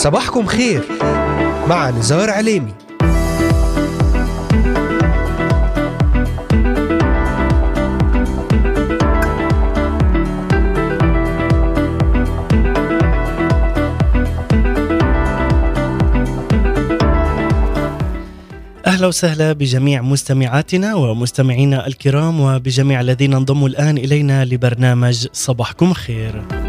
صباحكم خير مع نزار عليمي أهلا وسهلا بجميع مستمعاتنا ومستمعينا الكرام وبجميع الذين انضموا الآن إلينا لبرنامج صباحكم خير.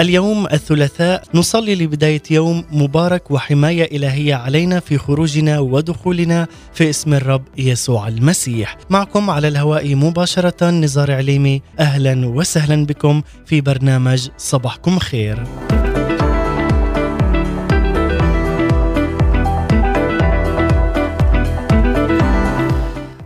اليوم الثلاثاء نصلي لبداية يوم مبارك وحماية إلهية علينا في خروجنا ودخولنا في اسم الرب يسوع المسيح. معكم على الهواء مباشرة نزار عليمي أهلا وسهلا بكم في برنامج صباحكم خير.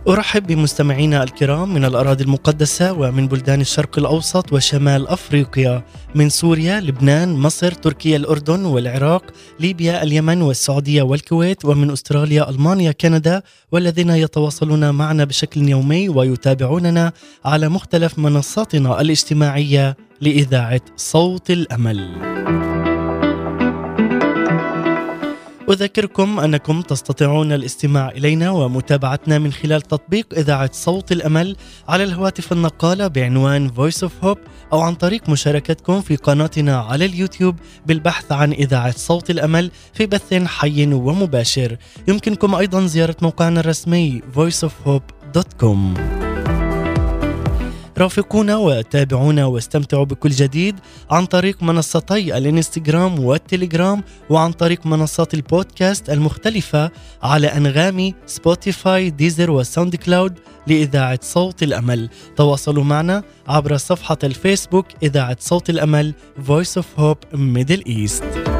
أرحب بمستمعينا الكرام من الأراضي المقدسة ومن بلدان الشرق الأوسط وشمال أفريقيا من سوريا، لبنان، مصر، تركيا، الأردن والعراق، ليبيا، اليمن والسعودية والكويت ومن أستراليا، ألمانيا، كندا والذين يتواصلون معنا بشكل يومي ويتابعوننا على مختلف منصاتنا الاجتماعية لإذاعة صوت الأمل. أذكركم أنكم تستطيعون الاستماع إلينا ومتابعتنا من خلال تطبيق إذاعة صوت الأمل على الهواتف النقالة بعنوان Voice of Hope أو عن طريق مشاركتكم في قناتنا على اليوتيوب بالبحث عن إذاعة صوت الأمل في بث حي ومباشر. يمكنكم أيضا زيارة موقعنا الرسمي voiceofhope.com رافقونا وتابعونا واستمتعوا بكل جديد عن طريق منصتي الانستغرام والتليجرام وعن طريق منصات البودكاست المختلفة على أنغامي سبوتيفاي ديزر وساوند كلاود لإذاعة صوت الأمل. تواصلوا معنا عبر صفحة الفيسبوك إذاعة صوت الأمل Voice of Hope Middle East.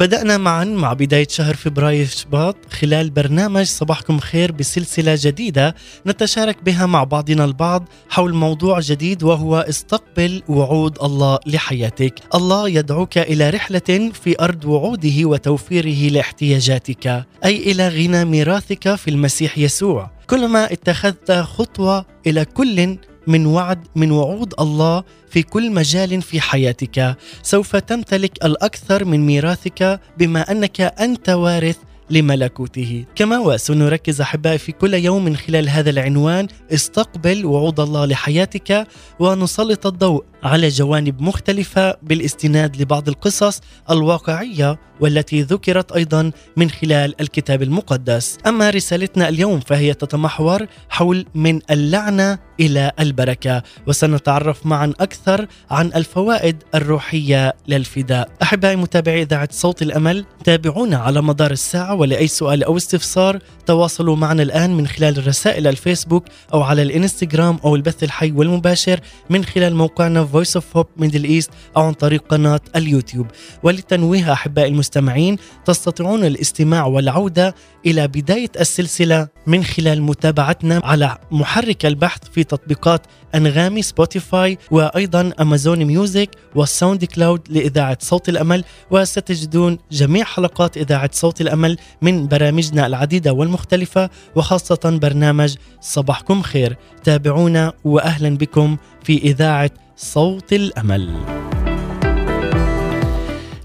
بدأنا معا مع بداية شهر فبراير شباط خلال برنامج صباحكم خير بسلسلة جديدة نتشارك بها مع بعضنا البعض حول موضوع جديد وهو استقبل وعود الله لحياتك. الله يدعوك إلى رحلة في أرض وعوده وتوفيره لاحتياجاتك أي إلى غنى ميراثك في المسيح يسوع. كلما اتخذت خطوة إلى كل من وعد من وعود الله في كل مجال في حياتك. سوف تمتلك الأكثر من ميراثك بما أنك أنت وارث لملكوته. كما وسنركز أحبائي في كل يوم من خلال هذا العنوان استقبل وعود الله لحياتك ونسلط الضوء على جوانب مختلفة بالاستناد لبعض القصص الواقعية والتي ذكرت أيضا من خلال الكتاب المقدس. أما رسالتنا اليوم فهي تتمحور حول من اللعنة إلى البركة وسنتعرف معا أكثر عن الفوائد الروحية للفداء. أحبائي متابعي إذاعة صوت الأمل تابعونا على مدار الساعة ولأي سؤال أو استفسار تواصلوا معنا الآن من خلال رسائل الفيسبوك أو على الإنستغرام أو البث الحي والمباشر من خلال موقعنا Voice of Hope Middle East أو عن طريق قناة اليوتيوب. وللتنويه أحبائي المستمعين تستطيعون الاستماع والعودة إلى بداية السلسلة من خلال متابعتنا على محرك البحث في تطبيقات أنغامي سبوتيفاي وأيضا أمازون ميوزك والساوند كلاود لإذاعة صوت الأمل وستجدون جميع حلقات إذاعة صوت الأمل من برامجنا العديدة والمختلفة وخاصة برنامج صباحكم خير تابعونا واهلا بكم في إذاعة صوت الأمل.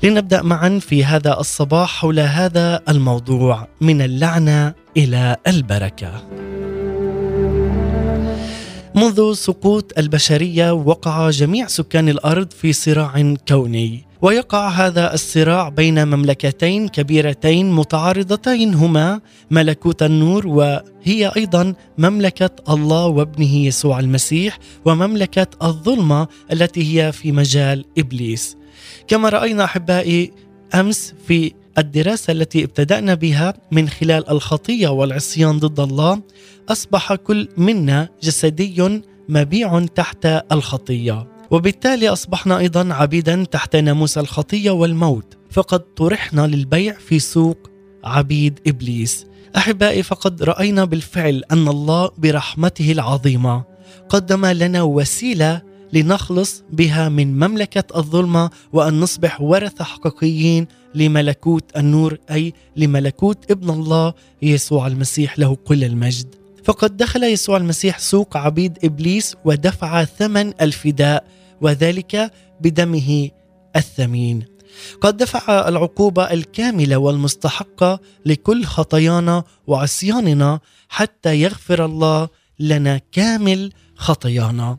لنبدأ معا في هذا الصباح حول هذا الموضوع من اللعنة إلى البركة. منذ سقوط البشرية وقع جميع سكان الأرض في صراع كوني ويقع هذا الصراع بين مملكتين كبيرتين متعارضتين هما ملكوت النور وهي أيضا مملكة الله وابنه يسوع المسيح ومملكة الظلمة التي هي في مجال إبليس. كما رأينا أحبائي أمس في الدراسة التي ابتدأنا بها من خلال الخطية والعصيان ضد الله أصبح كل منا جسدي مبيع تحت الخطية وبالتالي أصبحنا أيضا عبيدا تحت ناموس الخطية والموت. فقد طرحنا للبيع في سوق عبيد إبليس. أحبائي فقد رأينا بالفعل أن الله برحمته العظيمة قدم لنا وسيلة لنخلص بها من مملكة الظلمة وأن نصبح ورثة حقيقيين لملكوت النور أي لملكوت ابن الله يسوع المسيح له كل المجد. فقد دخل يسوع المسيح سوق عبيد إبليس ودفع ثمن الفداء وذلك بدمه الثمين. قد دفع العقوبة الكاملة والمستحقة لكل خطايانا وعصياننا حتى يغفر الله لنا كامل خطايانا.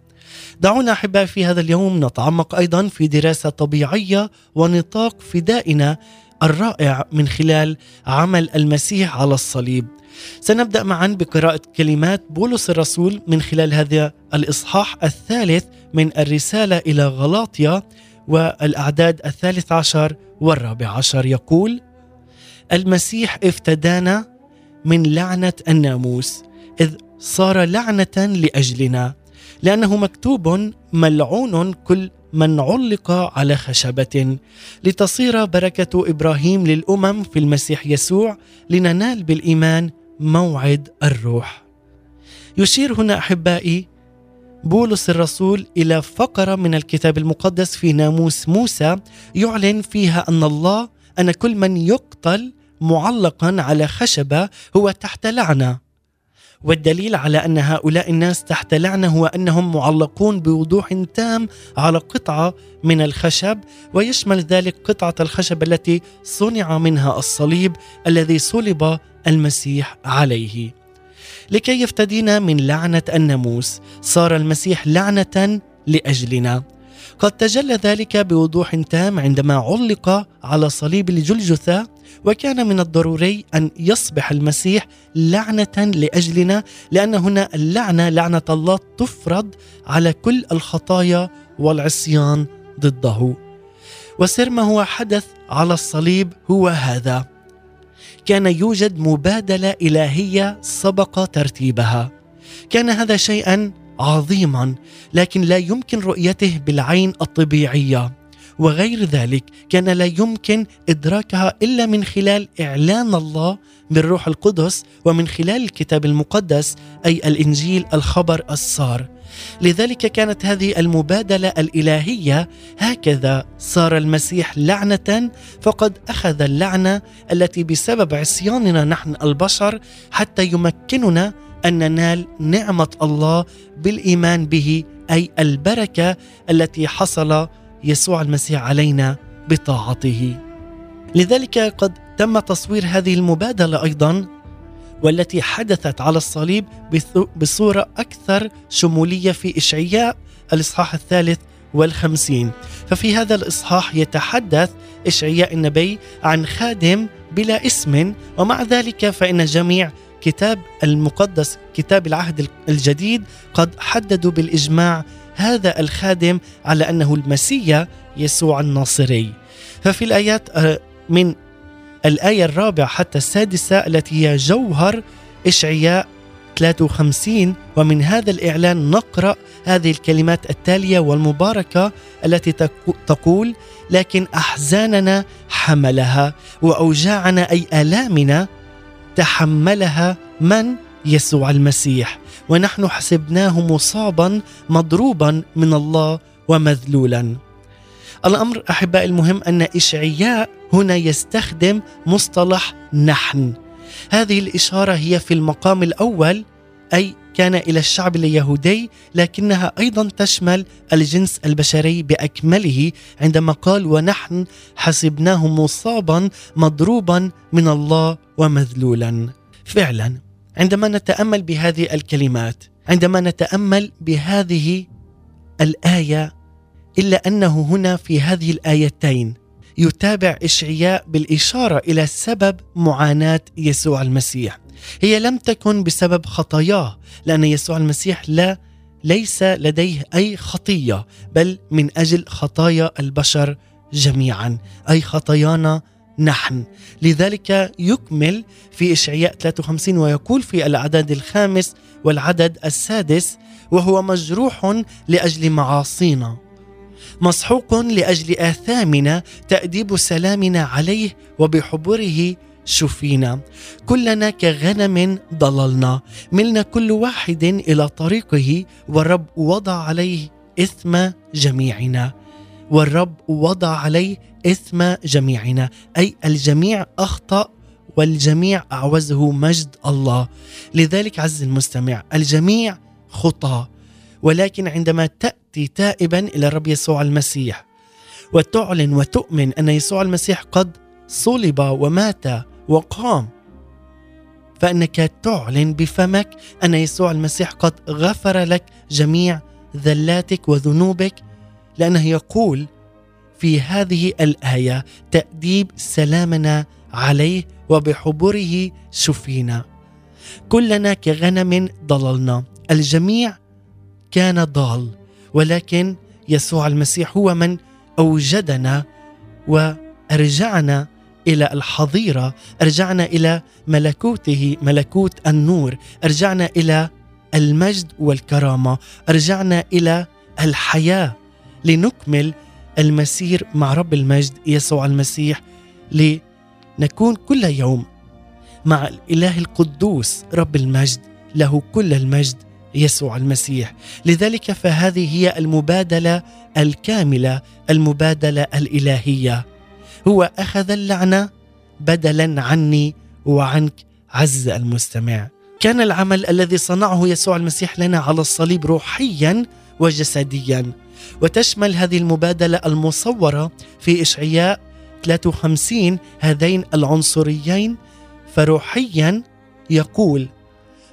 دعونا أحبائي في هذا اليوم نتعمق أيضا في دراسة طبيعية ونطاق فدائنا الرائع من خلال عمل المسيح على الصليب. سنبدأ معا بقراءة كلمات بولس الرسول من خلال هذا الإصحاح الثالث من الرسالة إلى غلاطيا والأعداد الثالث عشر والرابع عشر. يقول: المسيح افتدانا من لعنة الناموس إذ صار لعنة لأجلنا لأنه مكتوب ملعون كل من علق على خشبة لتصير بركة إبراهيم للأمم في المسيح يسوع لننال بالإيمان موعد الروح. يشير هنا أحبائي بولس الرسول إلى فقرة من الكتاب المقدس في ناموس موسى يعلن فيها أن الله أن كل من يقتل معلقا على خشبة هو تحت لعنة. والدليل على أن هؤلاء الناس تحت لعنة هو أنهم معلقون بوضوح تام على قطعة من الخشب ويشمل ذلك قطعة الخشب التي صنع منها الصليب الذي صلب المسيح عليه. لكي يفتدينا من لعنة الناموس صار المسيح لعنة لأجلنا. قد تجلى ذلك بوضوح تام عندما علق على صليب الجلجثة وكان من الضروري أن يصبح المسيح لعنة لأجلنا لأن هنا اللعنة لعنة الله تفرض على كل الخطايا والعصيان ضده. وسر ما هو حدث على الصليب هو هذا. كان يوجد مبادلة إلهية سبق ترتيبها. كان هذا شيئا عظيما لكن لا يمكن رؤيته بالعين الطبيعية. وغير ذلك كان لا يمكن إدراكها إلا من خلال إعلان الله بالروح القدس ومن خلال الكتاب المقدس أي الإنجيل الخبر السار لذلك كانت هذه المبادلة الإلهية هكذا صار المسيح لعنة فقد أخذ اللعنة التي بسبب عصياننا نحن البشر حتى يمكننا أن ننال نعمة الله بالإيمان به أي البركة التي حصل يسوع المسيح علينا بطاعته. لذلك قد تم تصوير هذه المبادلة أيضا والتي حدثت على الصليب بصورة أكثر شمولية في إشعياء الإصحاح الثالث والخمسين. ففي هذا الإصحاح يتحدث إشعياء النبي عن خادم بلا اسم ومع ذلك فإن جميع كتاب المقدس كتاب العهد الجديد قد حددوا بالإجماع هذا الخادم على أنه المسيا يسوع الناصري. ففي الآيات آه، من الآية الرابعة حتى السادسة التي هي جوهر إشعياء 53 ومن هذا الإعلان نقرأ هذه الكلمات التالية والمباركة التي تقول لكن أحزاننا حملها وأوجاعنا أي آلامنا تحملها من يسوع المسيح. ونحن حسبناه مصابا مضروبا من الله ومذلولا. الأمر أحبائي المهم أن إشعياء هنا يستخدم مصطلح نحن. هذه الإشارة هي في المقام الأول أي كان إلى الشعب اليهودي لكنها أيضا تشمل الجنس البشري بأكمله عندما قال ونحن حسبناه مصابا مضروبا من الله ومذلولا. فعلا عندما نتأمل بهذه الكلمات عندما نتأمل بهذه الآية إلا أنه هنا في هذه الآيتين يتابع إشعياء بالإشارة إلى سبب معاناة يسوع المسيح. هي لم تكن بسبب خطاياه لأن يسوع المسيح لا ليس لديه أي خطية بل من أجل خطايا البشر جميعا. أي خطايانا نحن. لذلك يكمل في إشعياء 53 ويقول في العدد الخامس والعدد السادس وهو مجروح لأجل معاصينا مسحوق لأجل آثامنا تأديب سلامنا عليه وبحبره شفينا. كلنا كغنم ضللنا. ملنا كل واحد إلى طريقه والرب وضع عليه إثم جميعنا. والرب وضع عليه إثم جميعنا. أي الجميع أخطأ والجميع أعوزه مجد الله. لذلك عز المستمع الجميع خطى ولكن عندما تأتي تائبا إلى الرب يسوع المسيح وتعلن وتؤمن أن يسوع المسيح قد صلب ومات وقام فإنك تعلن بفمك أن يسوع المسيح قد غفر لك جميع ذلاتك وذنوبك لأنه يقول في هذه الآية تأديب سلامنا عليه وبحبره شفينا كلنا كغنم ضللنا. الجميع كان ضال ولكن يسوع المسيح هو من أوجدنا وأرجعنا إلى الحظيرة أرجعنا إلى ملكوته ملكوت النور أرجعنا إلى المجد والكرامة أرجعنا إلى الحياة. لنكمل المسير مع رب المجد يسوع المسيح لنكون كل يوم مع الإله القدوس رب المجد له كل المجد يسوع المسيح. لذلك فهذه هي المبادلة الكاملة المبادلة الإلهية. هو أخذ اللعنة بدلا عني وعنك عز المستمع. كان العمل الذي صنعه يسوع المسيح لنا على الصليب روحيا وجسديا. وتشمل هذه المبادلة المصورة في إشعياء 53 هذين العنصريين فروحيا يقول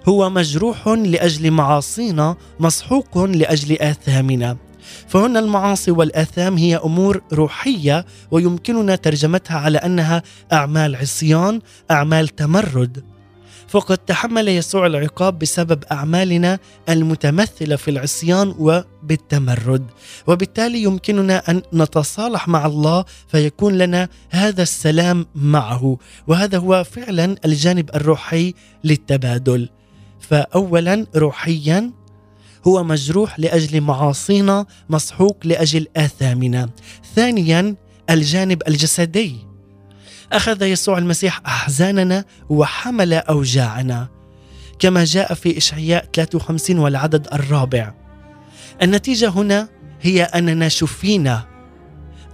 هو مجروح لأجل معاصينا مسحوق لأجل آثامنا. فهنا المعاصي والآثام هي أمور روحية ويمكننا ترجمتها على أنها أعمال عصيان أعمال تمرد. فقد تحمل يسوع العقاب بسبب أعمالنا المتمثلة في العصيان وبالتمرد. وبالتالي يمكننا أن نتصالح مع الله فيكون لنا هذا السلام معه. وهذا هو فعلا الجانب الروحي للتبادل. فاولا روحيا هو مجروح لأجل معاصينا مسحوق لأجل آثامنا. ثانيا الجانب الجسدي. أخذ يسوع المسيح أحزاننا وحمل أوجاعنا. كما جاء في إشعياء 53 والعدد الرابع. النتيجة هنا هي أننا شفينا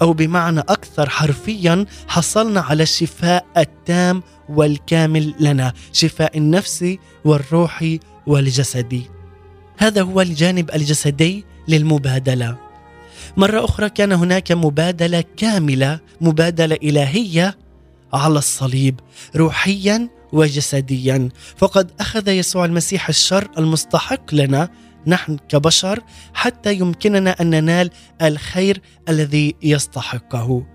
أو بمعنى أكثر حرفيا حصلنا على الشفاء التام والكامل لنا شفاء النفسي والروحي والجسدي هذا هو الجانب الجسدي للمبادلة. مرة أخرى كان هناك مبادلة كاملة مبادلة إلهية على الصليب روحيا وجسديا. فقد أخذ يسوع المسيح الشر المستحق لنا نحن كبشر حتى يمكننا أن ننال الخير الذي يستحقه.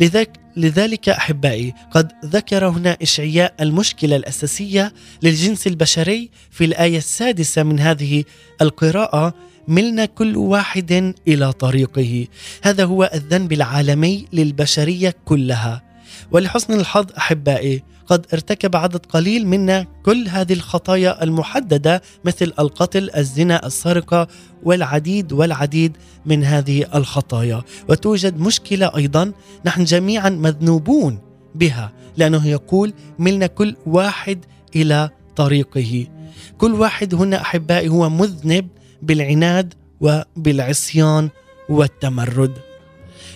لذلك لذلك أحبائي قد ذكر هنا إشعياء المشكلة الأساسية للجنس البشري في الآية السادسة من هذه القراءة ملنا كل واحد إلى طريقه. هذا هو الذنب العالمي للبشرية كلها. ولحسن الحظ أحبائي قد ارتكب عدد قليل منا كل هذه الخطايا المحددة مثل القتل، الزنا، السرقة والعديد والعديد من هذه الخطايا، وتوجد مشكلة أيضا نحن جميعا مذنوبون بها لأنه يقول ملنا كل واحد إلى طريقه. كل واحد هنا أحبائي هو مذنب بالعناد وبالعصيان والتمرد.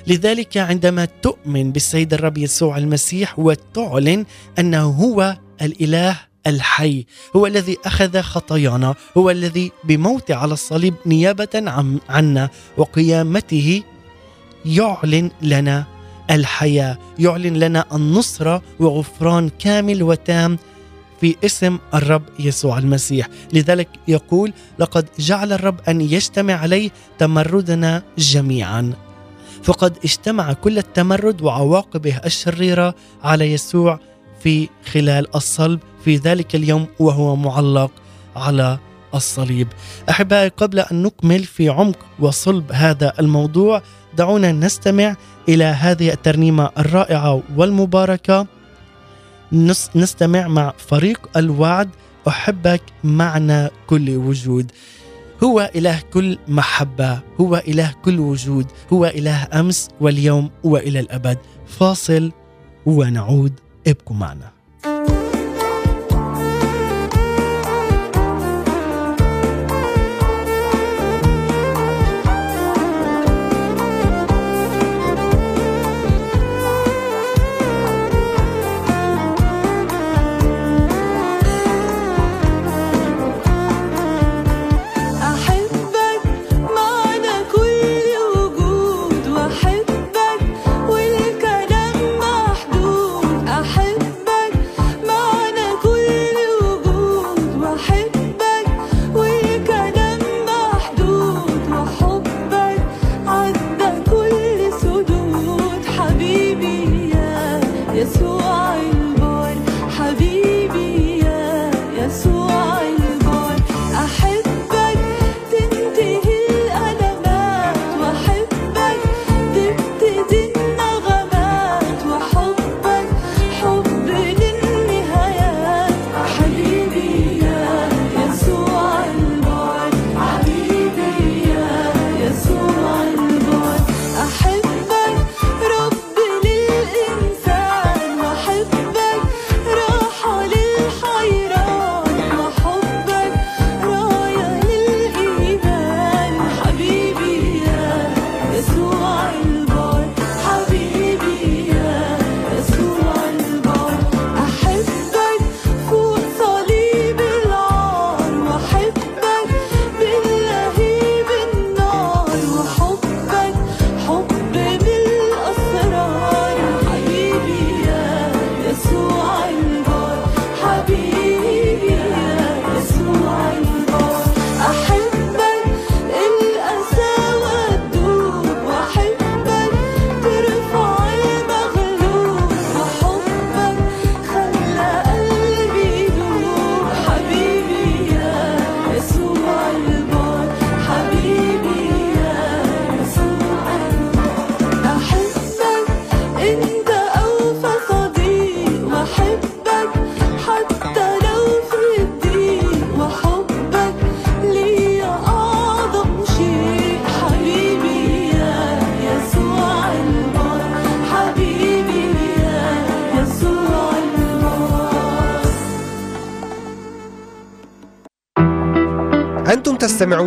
لذلك عندما تؤمن بالسيد الرب يسوع المسيح وتعلن أنه هو الإله الحي هو الذي أخذ خطايانا هو الذي بموته على الصليب نيابة عنا وقيامته يعلن لنا الحياة يعلن لنا النصرة وغفران كامل وتام في اسم الرب يسوع المسيح. لذلك يقول لقد جعل الرب أن يجتمع عليه تمردنا جميعا. فقد اجتمع كل التمرد وعواقبه الشريرة على يسوع في خلال الصلب في ذلك اليوم وهو معلق على الصليب. أحبائي قبل أن نكمل في عمق وصلب هذا الموضوع دعونا نستمع إلى هذه الترنيمة الرائعة والمباركة نستمع مع فريق الوعد أحبك معنا كل وجود. هو إله كل محبة هو إله كل وجود هو إله أمس واليوم وإلى الأبد. فاصل ونعود ابقوا معنا.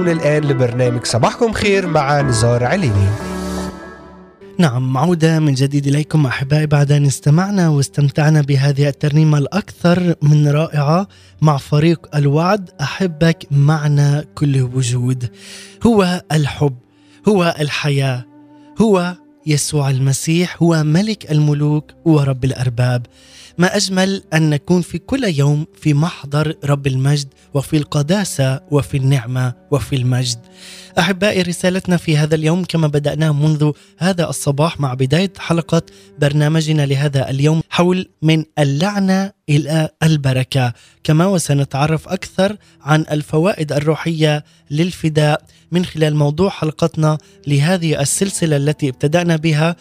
تستمعون الآن لبرنامج صباحكم خير مع نزار عليني. نعم عودة من جديد إليكم أحبائي بعد أن استمعنا واستمتعنا بهذه الترنيمة الأكثر من رائعة مع فريق الوعد. أحبك معنا كل وجود. هو الحب هو الحياة هو يسوع المسيح هو ملك الملوك ورب الأرباب. ما أجمل أن نكون في كل يوم في محضر رب المجد وفي القداسة وفي النعمة وفي المجد. أحبائي رسالتنا في هذا اليوم كما بدأناه منذ هذا الصباح مع بداية حلقة برنامجنا لهذا اليوم حول من اللعنة إلى البركة. كما وسنتعرف أكثر عن الفوائد الروحية للفداء من خلال موضوع حلقتنا لهذه السلسلة التي ابتدأنا بها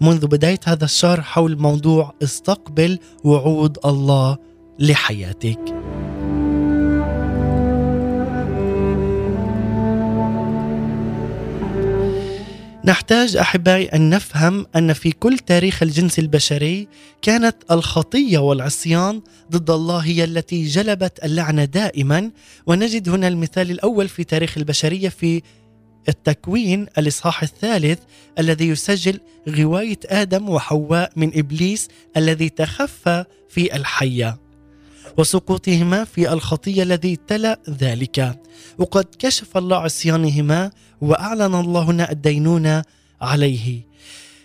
منذ بداية هذا الشهر حول موضوع استقبل وعود الله لحياتك. نحتاج أحبائي أن نفهم أن في كل تاريخ الجنس البشري كانت الخطية والعصيان ضد الله هي التي جلبت اللعنه دائما. ونجد هنا المثال الأول في تاريخ البشرية في التكوين الإصحاح الثالث الذي يسجل غواية آدم وحواء من إبليس الذي تخفى في الحية وسقوطهما في الخطيه الذي تلا ذلك. وقد كشف الله عصيانهما وأعلن الله هنا الدينونه عليه.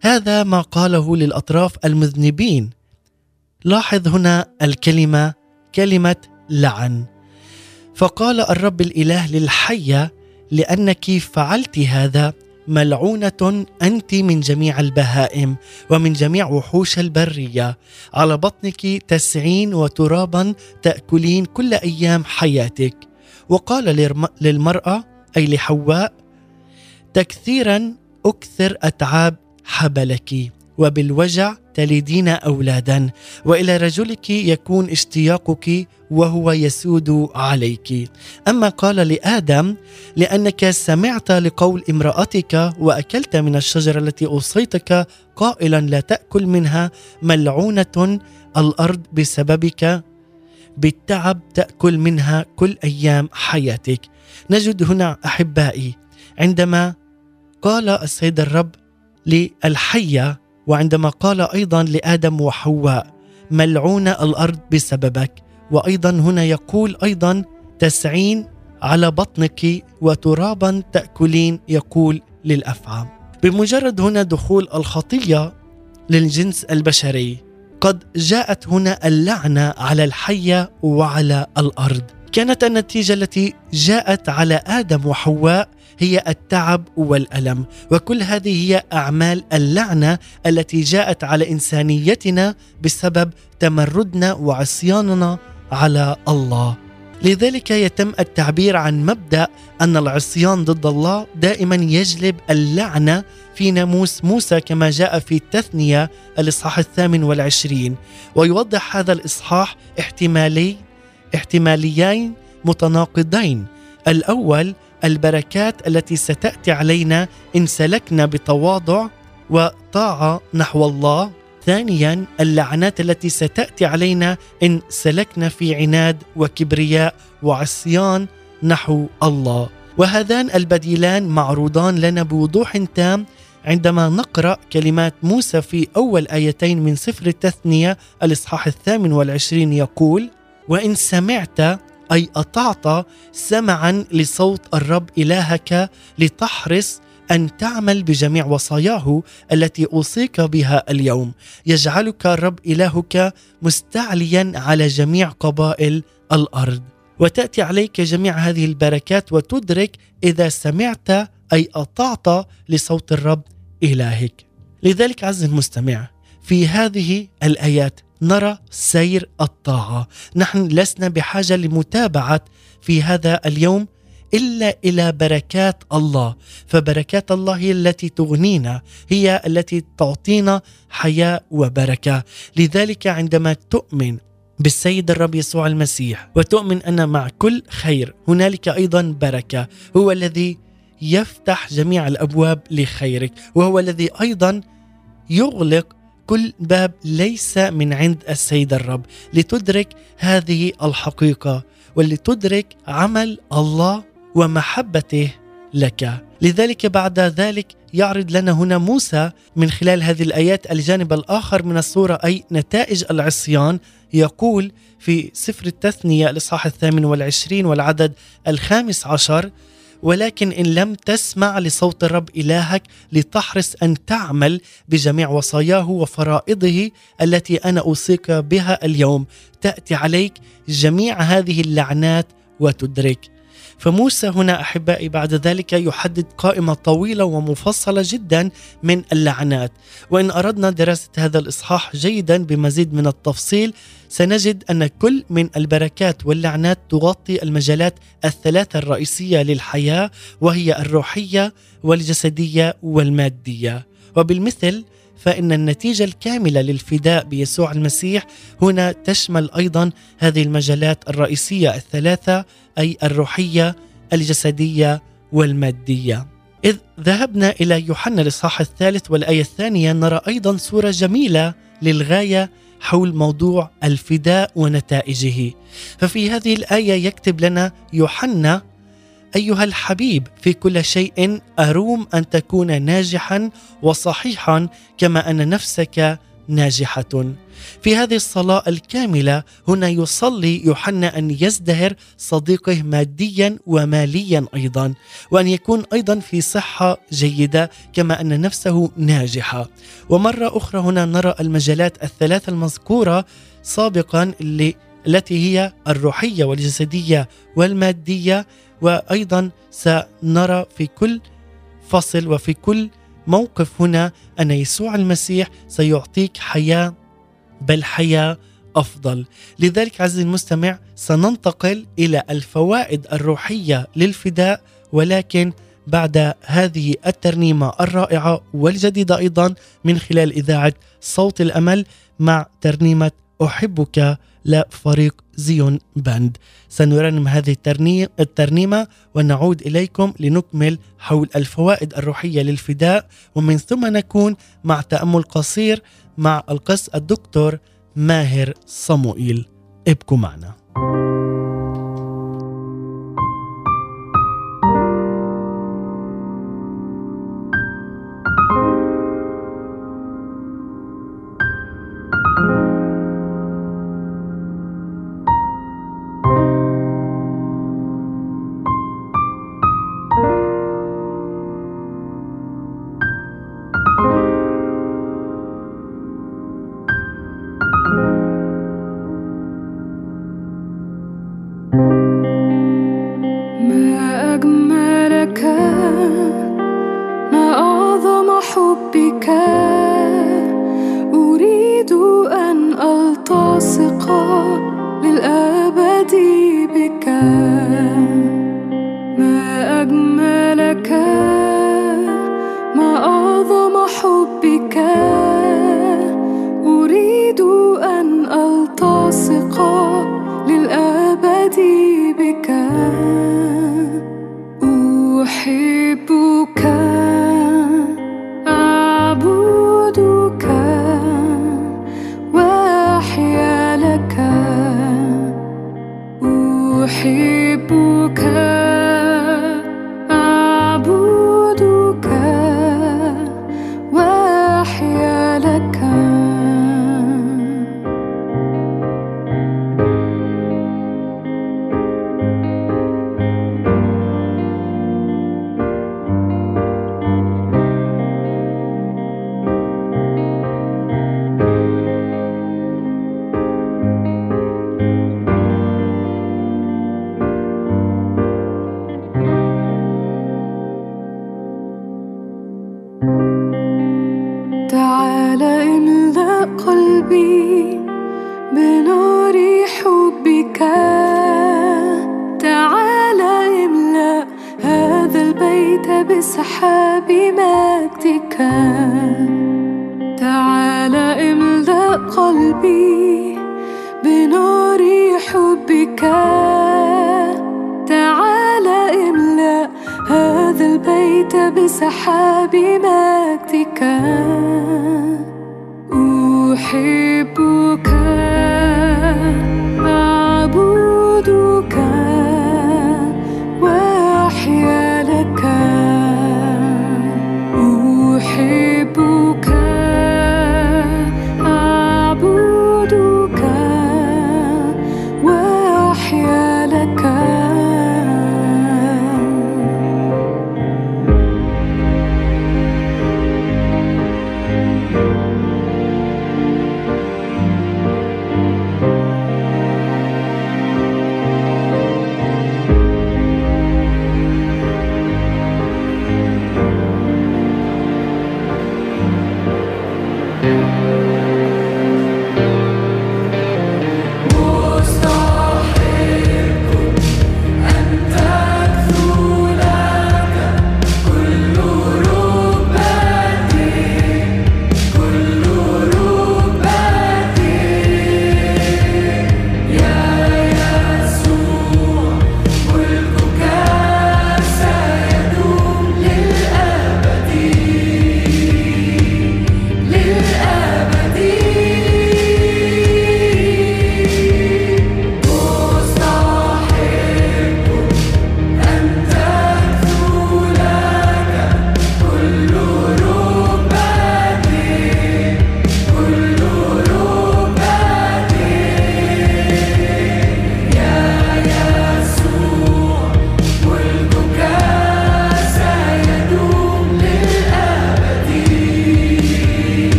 هذا ما قاله للأطراف المذنبين. لاحظ هنا الكلمة كلمة لعن. فقال الرب الإله للحية لأنك فعلت هذا؟ ملعونة أنت من جميع البهائم ومن جميع وحوش البرية. على بطنك تسعين وترابا تأكلين كل أيام حياتك. وقال للمرأة أي لحواء تكثيرا أكثر أتعاب حبلك. وبالوجع تلدين أولادا وإلى رجلك يكون اشتياقك وهو يسود عليك. أما قال لآدم لأنك سمعت لقول امرأتك وأكلت من الشجرة التي أوصيتك قائلا لا تأكل منها ملعونة الأرض بسببك. بالتعب تأكل منها كل أيام حياتك. نجد هنا أحبائي عندما قال السيد الرب للحية وعندما قال أيضا لآدم وحواء ملعون الأرض بسببك. وأيضا هنا يقول أيضا تسعين على بطنك وترابا تأكلين يقول للافعى بمجرد هنا دخول الخطية للجنس البشري قد جاءت هنا اللعنة على الحية وعلى الأرض. كانت النتيجة التي جاءت على آدم وحواء هي التعب والألم. وكل هذه هي أعمال اللعنة التي جاءت على إنسانيتنا بسبب تمردنا وعصياننا على الله. لذلك يتم التعبير عن مبدأ أن العصيان ضد الله دائما يجلب اللعنة في ناموس موسى كما جاء في التثنية الإصحاح الثامن والعشرين. ويوضح هذا الإصحاح احتمالي احتماليين متناقضين. الأول البركات التي ستأتي علينا إن سلكنا بتواضع وطاعه نحو الله. ثانيا اللعنات التي ستأتي علينا إن سلكنا في عناد وكبرياء وعصيان نحو الله. وهذان البديلان معروضان لنا بوضوح تام. عندما نقرأ كلمات موسى في أول آيتين من سفر التثنية الإصحاح الثامن والعشرين يقول وإن سمعت أي أطعت سمعا لصوت الرب إلهك لتحرص أن تعمل بجميع وصاياه التي أوصيك بها اليوم. يجعلك الرب إلهك مستعليا على قبائل قبائل الأرض. وتأتي عليك جميع هذه البركات وتدرك إذا سمعت أي أطعت لصوت الرب إلهك. لذلك عز المستمع في هذه الآيات نرى سير الطاعة. نحن لسنا بحاجة لمتابعة في هذا اليوم إلا إلى بركات الله. فبركات الله هي التي تغنينا هي التي تعطينا حياه وبركة. لذلك عندما تؤمن بالسيد الرب يسوع المسيح وتؤمن أن مع كل خير هنالك أيضا بركة. هو الذي يفتح جميع الأبواب لخيرك وهو الذي أيضا يغلق كل باب ليس من عند السيد الرب لتدرك هذه الحقيقة ولتدرك عمل الله ومحبته لك. لذلك بعد ذلك يعرض لنا هنا موسى من خلال هذه الآيات الجانب الآخر من الصورة أي نتائج العصيان. يقول في سفر التثنية الإصحاح الثامن والعشرين والعدد الخامس عشر ولكن إن لم تسمع لصوت الرب إلهك لتحرص أن تعمل بجميع وصاياه وفرائضه التي أنا أوصيك بها اليوم تأتي عليك جميع هذه اللعنات وتدرك. فموسى هنا أحبائي بعد ذلك يحدد قائمة طويلة ومفصلة جدا من اللعنات. وإن أردنا دراسة هذا الإصحاح جيدا بمزيد من التفصيل سنجد أن كل من البركات واللعنات تغطي المجالات الثلاثة الرئيسية للحياة وهي الروحية والجسدية والمادية. وبالمثل فإن النتيجة الكاملة للفداء بيسوع المسيح هنا تشمل أيضا هذه المجالات الرئيسية الثلاثة أي الروحية الجسدية والمادية. إذ ذهبنا إلى يوحنا الإصحاح الثالث والآية الثانية نرى أيضا صورة جميلة للغاية حول موضوع الفداء ونتائجه. ففي هذه الآية يكتب لنا يوحنا أيها الحبيب في كل شيء أروم أن تكون ناجحا وصحيحا كما أن نفسك ناجحة. في هذه الصلاة الكاملة هنا يصلي يوحنا أن يزدهر صديقه ماديا وماليا أيضا وأن يكون أيضا في صحة جيدة كما أن نفسه ناجحة. ومرة أخرى هنا نرى المجالات الثلاثة المذكورة سابقا اللي التي هي الروحية والجسدية والمادية وأيضا سنرى في كل فصل وفي كل موقف هنا أن يسوع المسيح سيعطيك حياة بل حياة أفضل. لذلك عزيزي المستمع سننتقل إلى الفوائد الروحية للفداء ولكن بعد هذه الترنيمة الرائعة والجديدة أيضا من خلال إذاعة صوت الأمل مع ترنيمة أحبك لفريق زيون باند. سنرنم هذه الترنيمة ونعود إليكم لنكمل حول الفوائد الروحية للفداء ومن ثم نكون مع تأمل قصير مع القس الدكتور ماهر صموئيل. ابقوا معنا. أريد أن قلبي بنار حبك. تعال املأ هذا البيت بسحاب مجدك. تعال املأ قلبي بنار حبك. تعال املأ هذا البيت بسحاب مجدك. أحبك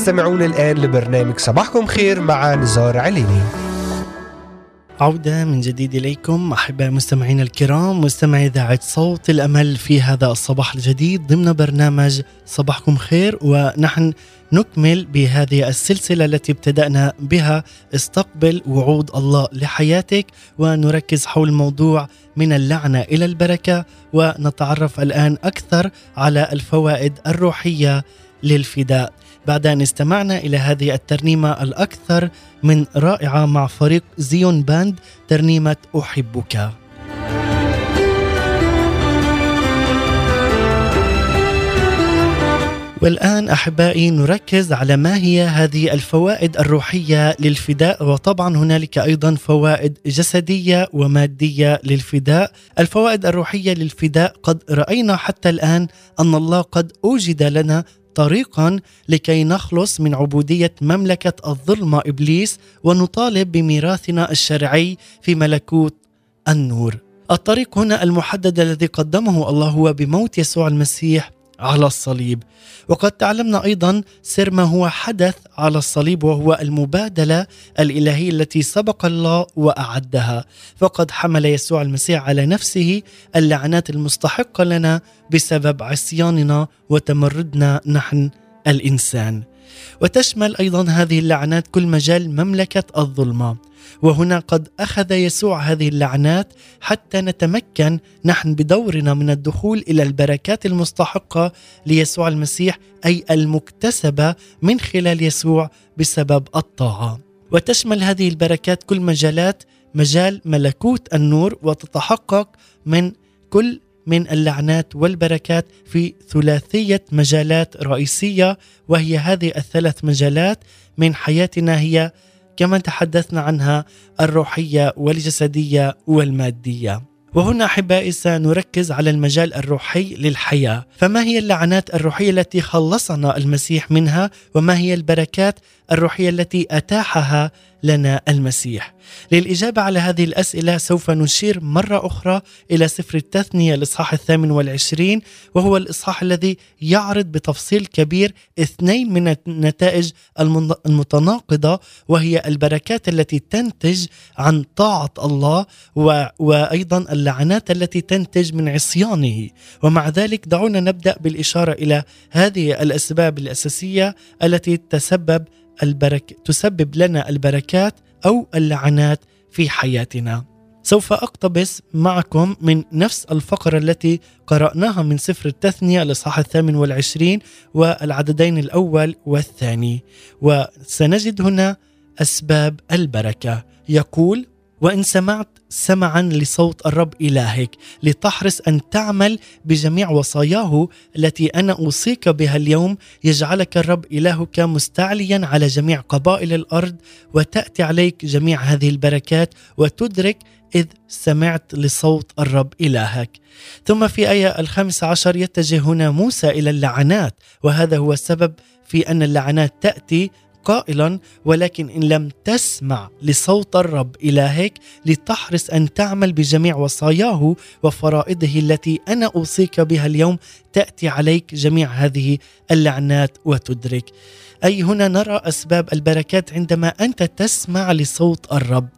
وتستمعون الآن لبرنامج صباحكم خير مع نزار عليني عودة من جديد إليكم أحباء مستمعينا الكرام مستمعي إذاعة صوت الأمل في هذا الصباح الجديد ضمن برنامج صباحكم خير ونحن نكمل بهذه السلسلة التي ابتدأنا بها. استقبل وعود الله لحياتك ونركز حول موضوع من اللعنة إلى البركة ونتعرف الآن أكثر على الفوائد الروحية للفداء. بعد أن استمعنا إلى هذه الترنيمة الأكثر من رائعة مع فريق زيون باند ترنيمة أحبك. والآن أحبائي نركز على ما هي هذه الفوائد الروحية للفداء وطبعا هنالك أيضا فوائد جسدية ومادية للفداء. الفوائد الروحية للفداء قد رأينا حتى الآن أن الله قد أوجد لنا طريقا لكي نخلص من عبودية مملكة الظلمة إبليس ونطالب بميراثنا الشرعي في ملكوت النور. الطريق هنا المحدد الذي قدمه الله هو بموت يسوع المسيح على الصليب. وقد تعلمنا أيضا سر ما هو حدث على الصليب وهو المبادلة الإلهية التي سبق الله وأعدها. فقد حمل يسوع المسيح على نفسه اللعنات المستحقة لنا بسبب عصياننا وتمردنا نحن الإنسان. وتشمل أيضا هذه اللعنات كل مجال مملكة الظلمة. وهنا قد أخذ يسوع هذه اللعنات حتى نتمكن نحن بدورنا من الدخول إلى البركات المستحقة ليسوع المسيح أي المكتسبة من خلال يسوع بسبب الطاعة. وتشمل هذه البركات كل مجالات مجال ملكوت النور وتتحقق من كل من اللعنات والبركات في ثلاثية مجالات رئيسية وهي هذه الثلاث مجالات من حياتنا هي كما تحدثنا عنها الروحية والجسدية والمادية. وهنا أحبائي سنركز على المجال الروحي للحياة، فما هي اللعنات الروحية التي خلصنا المسيح منها وما هي البركات الروحية التي أتاحها لنا المسيح؟ للإجابة على هذه الأسئلة سوف نشير مرة أخرى إلى سفر التثنية الإصحاح الثامن والعشرين وهو الإصحاح الذي يعرض بتفصيل كبير اثنين من النتائج المتناقضة وهي البركات التي تنتج عن طاعة الله و... وأيضا اللعنات التي تنتج من عصيانه ومع ذلك دعونا نبدأ بالإشارة إلى هذه الأسباب الأساسية التي تسبب البرك تسبب لنا البركات أو اللعنات في حياتنا. سوف أقتبس معكم من نفس الفقرة التي قرأناها من سفر التثنية الاصحاح الثامن والعشرين والعددين الأول والثاني وسنجد هنا أسباب البركة يقول وإن سمعت سمعا لصوت الرب إلهك لتحرص أن تعمل بجميع وصاياه التي أنا أوصيك بها اليوم. يجعلك الرب إلهك مستعليا على جميع قبائل الأرض وتأتي عليك جميع هذه البركات وتدرك إذ سمعت لصوت الرب إلهك. ثم في آية الخامس عشر يتجه هنا موسى إلى اللعنات وهذا هو السبب في أن اللعنات تأتي قائلا ولكن إن لم تسمع لصوت الرب الهك لتحرص أن تعمل بجميع وصاياه وفرائضه التي أنا أوصيك بها اليوم تأتي عليك جميع هذه اللعنات وتدرك. أي هنا نرى أسباب البركات عندما أنت تسمع لصوت الرب.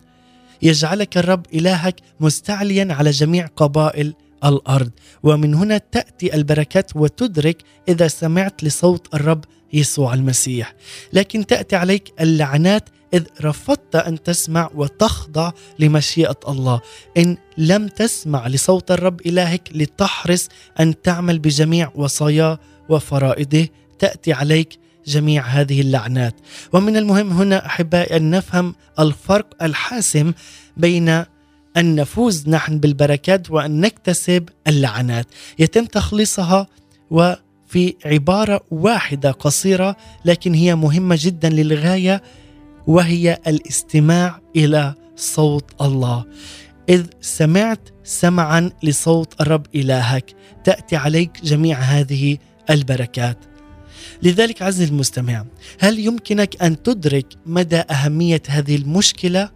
يجعلك الرب إلهك مستعليا على جميع قبائل الأرض. ومن هنا تأتي البركات وتدرك إذا سمعت لصوت الرب يسوع المسيح. لكن تأتي عليك اللعنات إذ رفضت أن تسمع وتخضع لمشيئة الله. إن لم تسمع لصوت الرب إلهك لتحرص أن تعمل بجميع وصاياه وفرائضه تأتي عليك جميع هذه اللعنات. ومن المهم هنا أحبائي أن نفهم الفرق الحاسم بين أن نفوز نحن بالبركات وأن نكتسب اللعنات. يتم تخليصها و في عبارة واحدة قصيرة لكن هي مهمة جدا للغاية وهي الاستماع إلى صوت الله. إذ سمعت سمعا لصوت الرب إلهك تأتي عليك جميع هذه البركات. لذلك عزيزي المستمع هل يمكنك أن تدرك مدى أهمية هذه المشكلة؟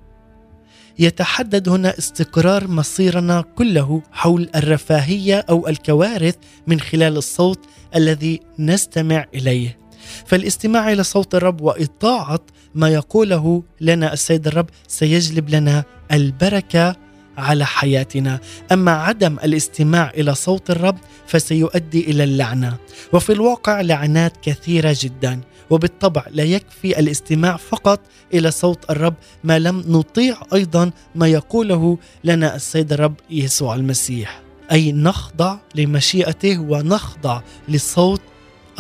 يتحدد هنا استقرار مصيرنا كله حول الرفاهية أو الكوارث من خلال الصوت الذي نستمع إليه. فالاستماع إلى صوت الرب وإطاعة ما يقوله لنا السيد الرب سيجلب لنا البركة على حياتنا. أما عدم الاستماع إلى صوت الرب فسيؤدي إلى اللعنة. وفي الواقع لعنات كثيرة جدا وبالطبع لا يكفي الاستماع فقط إلى صوت الرب ما لم نطيع أيضا ما يقوله لنا السيد الرب يسوع المسيح. أي نخضع لمشيئته ونخضع لصوت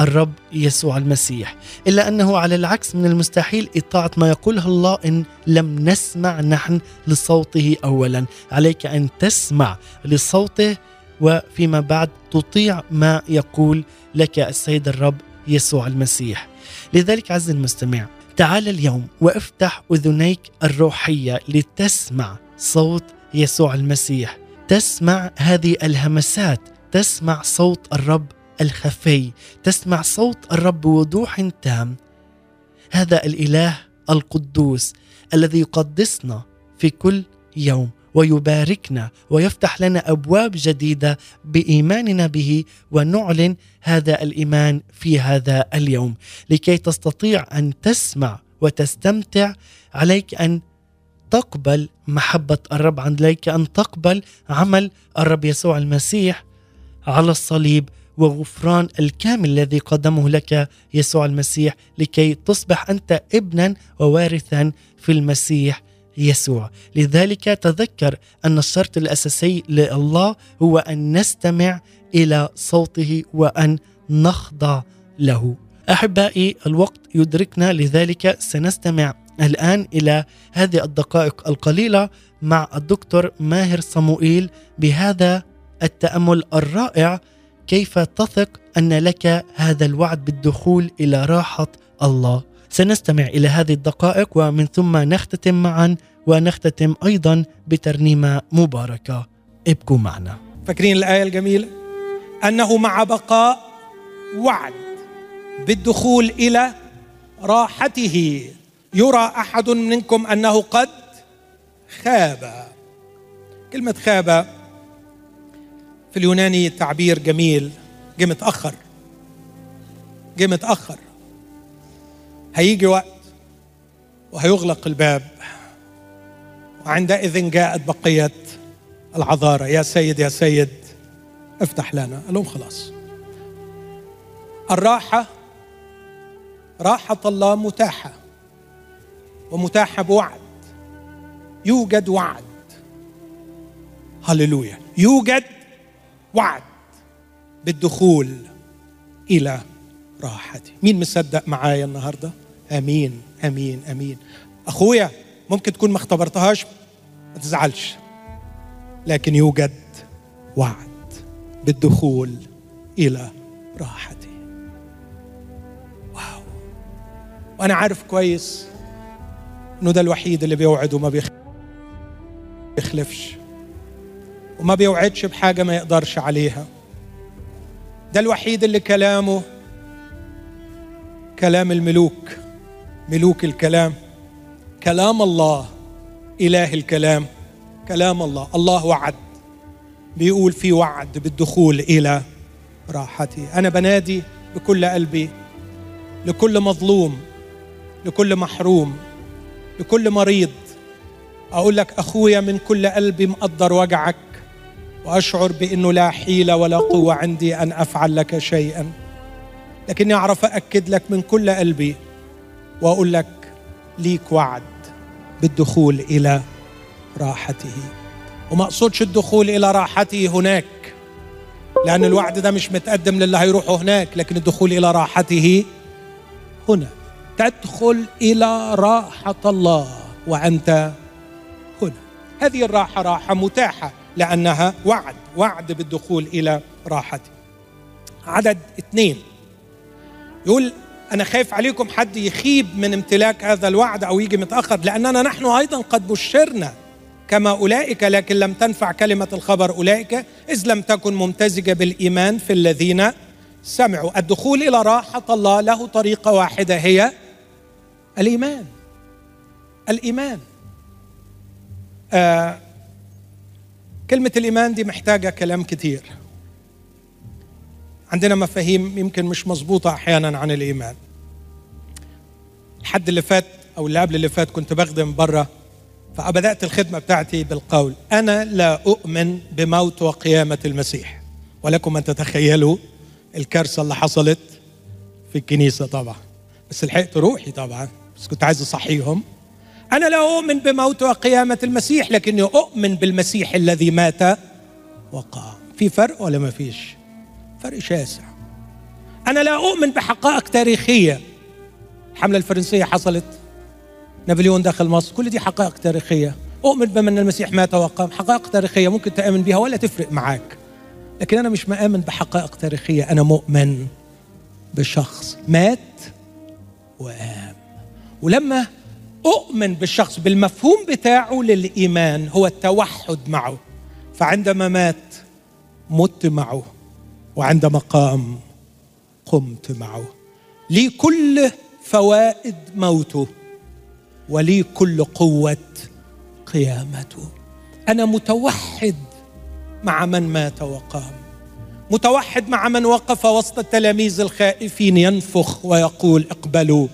الرب يسوع المسيح. إلا أنه على العكس من المستحيل إطاعة ما يقوله الله إن لم نسمع نحن لصوته اولا. عليك أن تسمع لصوته وفيما بعد تطيع ما يقول لك السيد الرب يسوع المسيح. لذلك عز المستمع تعال اليوم وافتح أذنيك الروحية لتسمع صوت يسوع المسيح. تسمع هذه الهمسات تسمع صوت الرب الخفي تسمع صوت الرب بوضوح تام. هذا الإله القدوس الذي يقدسنا في كل يوم ويباركنا ويفتح لنا أبواب جديدة بإيماننا به ونعلن هذا الإيمان في هذا اليوم. لكي تستطيع أن تسمع وتستمتع عليك أن تقبل محبة الرب عليك أن تقبل عمل الرب يسوع المسيح على الصليب وغفران الكامل الذي قدمه لك يسوع المسيح لكي تصبح أنت ابنا ووارثا في المسيح يسوع. لذلك تذكر أن الشرط الأساسي لله هو أن نستمع إلى صوته وأن نخضع له. أحبائي الوقت يدركنا لذلك سنستمع الآن إلى هذه الدقائق القليلة مع الدكتور ماهر صموئيل بهذا التأمل الرائع كيف تثق أن لك هذا الوعد بالدخول إلى راحة الله؟ سنستمع إلى هذه الدقائق ومن ثم نختتم معا ونختتم أيضا بترنيمة مباركة. ابقوا معنا. فاكرين الآية الجميلة؟ أنه مع بقاء وعد بالدخول إلى راحته. يرى أحد منكم أنه قد خاب. كلمة خاب في اليوناني تعبير جميل جه متأخر جه متأخر. هيجي وقت وهيغلق الباب وعندئذ جاءت بقية العذارى. يا سيد يا سيد افتح لنا. قال لهم خلاص. الراحة راحة الله متاحة ومتاحة بوعد. يوجد وعد. هللويا. يوجد وعد بالدخول إلى راحتي. مين مصدق معايا النهاردة؟ أمين أمين أمين. أخويا ممكن تكون ما اختبرتهاش؟ ما تزعلش. لكن يوجد وعد بالدخول إلى راحتي. واو. وأنا عارف كويس إنه ده الوحيد اللي بيوعد وما بيخلفش. وما بيوعدش بحاجة ما يقدرش عليها. ده الوحيد اللي كلامه كلام الملوك ملوك الكلام. كلام الله إله الكلام. كلام الله الله وعد. بيقول في وعد بالدخول إلى راحتي. أنا بنادي بكل قلبي لكل مظلوم لكل محروم لكل مريض. أقول لك أخويا من كل قلبي مقدر وجعك. وأشعر بأنه لا حيلة ولا قوة عندي أن أفعل لك شيئا. لكني أعرف اكد لك من كل قلبي وأقول لك ليك وعد بالدخول إلى راحته. وما أقصدش الدخول إلى راحته هناك لأن الوعد ده مش متقدم للي هيروحوا هناك لكن الدخول إلى راحته هنا. تدخل إلى راحة الله وأنت هنا. هذه الراحة راحة متاحة. لأنها وعد وعد بالدخول إلى راحته عدد اثنين. يقول أنا خايف عليكم حد يخيب من امتلاك هذا الوعد أو يجي متأخر لأننا نحن أيضا قد بشرنا كما أولئك لكن لم تنفع كلمة الخبر أولئك إذ لم تكن ممتزجة بالإيمان في الذين سمعوا. الدخول إلى راحة الله له طريقة واحدة هي الإيمان. الإيمان. آه كلمة الإيمان دي محتاجة كلام كتير. عندنا مفاهيم يمكن مش مظبوطة أحيانا عن الإيمان. الحد اللي فات أو اللي قبل اللي فات كنت بخدم بره فبدأت الخدمة بتاعتي بالقول أنا لا أؤمن بموت وقيامة المسيح. ولكم أن تتخيلوا الكارثة اللي حصلت في الكنيسة طبعا. بس لحقت روحي طبعا بس كنت عايز أصحيهم. أنا لا أؤمن بموت وقيامه المسيح لكني أؤمن بالمسيح الذي مات وقام في فرق ولا ما فيش؟ فرق شاسع. أنا لا أؤمن بحقائق تاريخية. الحملة الفرنسية حصلت. نابليون دخل مصر كل دي حقائق تاريخية. أؤمن بان المسيح مات وقام حقائق تاريخية ممكن تأمن بها ولا تفرق معاك. لكن أنا مش مآمن بحقائق تاريخية. أنا مؤمن بشخص مات وقام ولما أؤمن بالشخص بالمفهوم بتاعه للإيمان هو التوحد معه. فعندما مات مت معه. وعندما قام قمت معه. لي كل فوائد موته. ولي كل قوة قيامته. أنا متوحد مع من مات وقام. متوحد مع من وقف وسط التلاميذ الخائفين ينفخ ويقول اقبلوا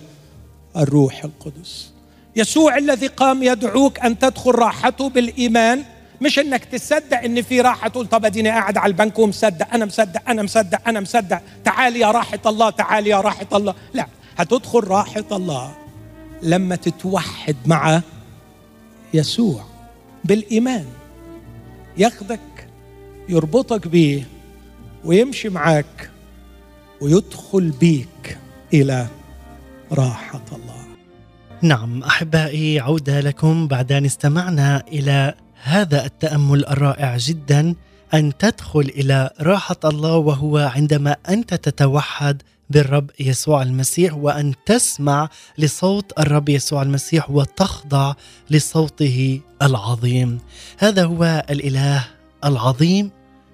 الروح القدس. يسوع الذي قام يدعوك أن تدخل راحته بالإيمان مش إنك تصدق إن في راحة تقول طب أديني قاعد على البنك ومصدق أنا مصدق أنا مصدق أنا مصدق. تعال يا راحة الله تعال يا راحة الله. لا هتدخل راحة الله لما تتوحد مع يسوع بالإيمان. ياخدك يربطك بيه ويمشي معاك ويدخل بيك إلى راحة الله. نعم أحبائي عودة لكم بعد ان استمعنا إلى هذا التأمل الرائع جدا أن تدخل إلى راحة الله وهو عندما أنت تتوحد بالرب يسوع المسيح وأن تسمع لصوت الرب يسوع المسيح وتخضع لصوته العظيم. هذا هو الإله العظيم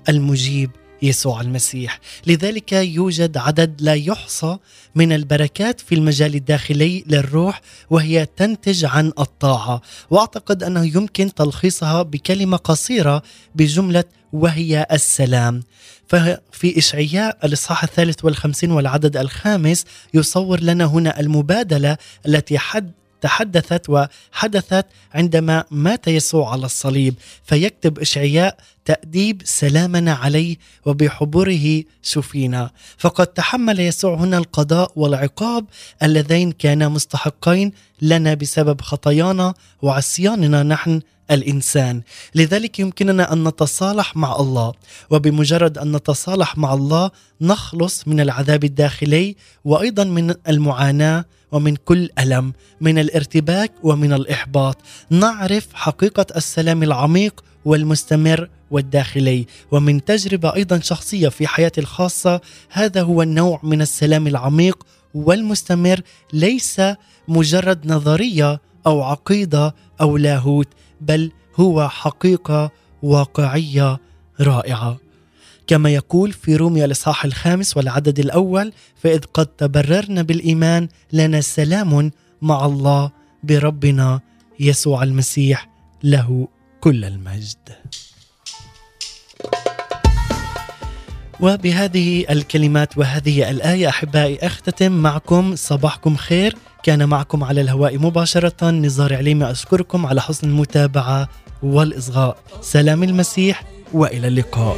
المجيب يسوع المسيح. لذلك يوجد عدد لا يحصى من البركات في المجال الداخلي للروح وهي تنتج عن الطاعة. وأعتقد أنه يمكن تلخيصها بكلمة قصيرة بجملة وهي السلام ففي إشعياء الإصحاح الثالث والخمسين والعدد الخامس يصور لنا هنا المبادلة التي حد تحدثت وحدثت عندما مات يسوع على الصليب. فيكتب إشعياء تأديب سلامنا عليه وبحبره شفينا فقد تحمل يسوع هنا القضاء والعقاب اللذين كانا مستحقين لنا بسبب خطايانا وعصياننا نحن الإنسان. لذلك يمكننا أن نتصالح مع الله وبمجرد أن نتصالح مع الله نخلص من العذاب الداخلي وأيضا من المعاناة ومن كل ألم من الارتباك ومن الإحباط. نعرف حقيقة السلام العميق والمستمر والداخلي. ومن تجربة أيضا شخصية في حياتي الخاصة هذا هو النوع من السلام العميق والمستمر ليس مجرد نظرية أو عقيدة أو لاهوت بل هو حقيقة واقعية رائعة. كما يقول في روميا الإصحاح الخامس والعدد الأول فإذ قد تبررنا بالإيمان لنا سلام مع الله بربنا يسوع المسيح له كل المجد. وبهذه الكلمات وهذه الآية أحبائي أختتم معكم صباحكم خير. كان معكم على الهواء مباشرة نزار عليمي أشكركم على حسن المتابعة والإصغاء. سلام المسيح. وإلى اللقاء.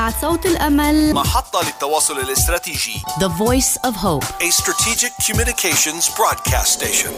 إذاعة صوت الأمل محطة للتواصل الاستراتيجي The Voice of Hope A strategic communications broadcast station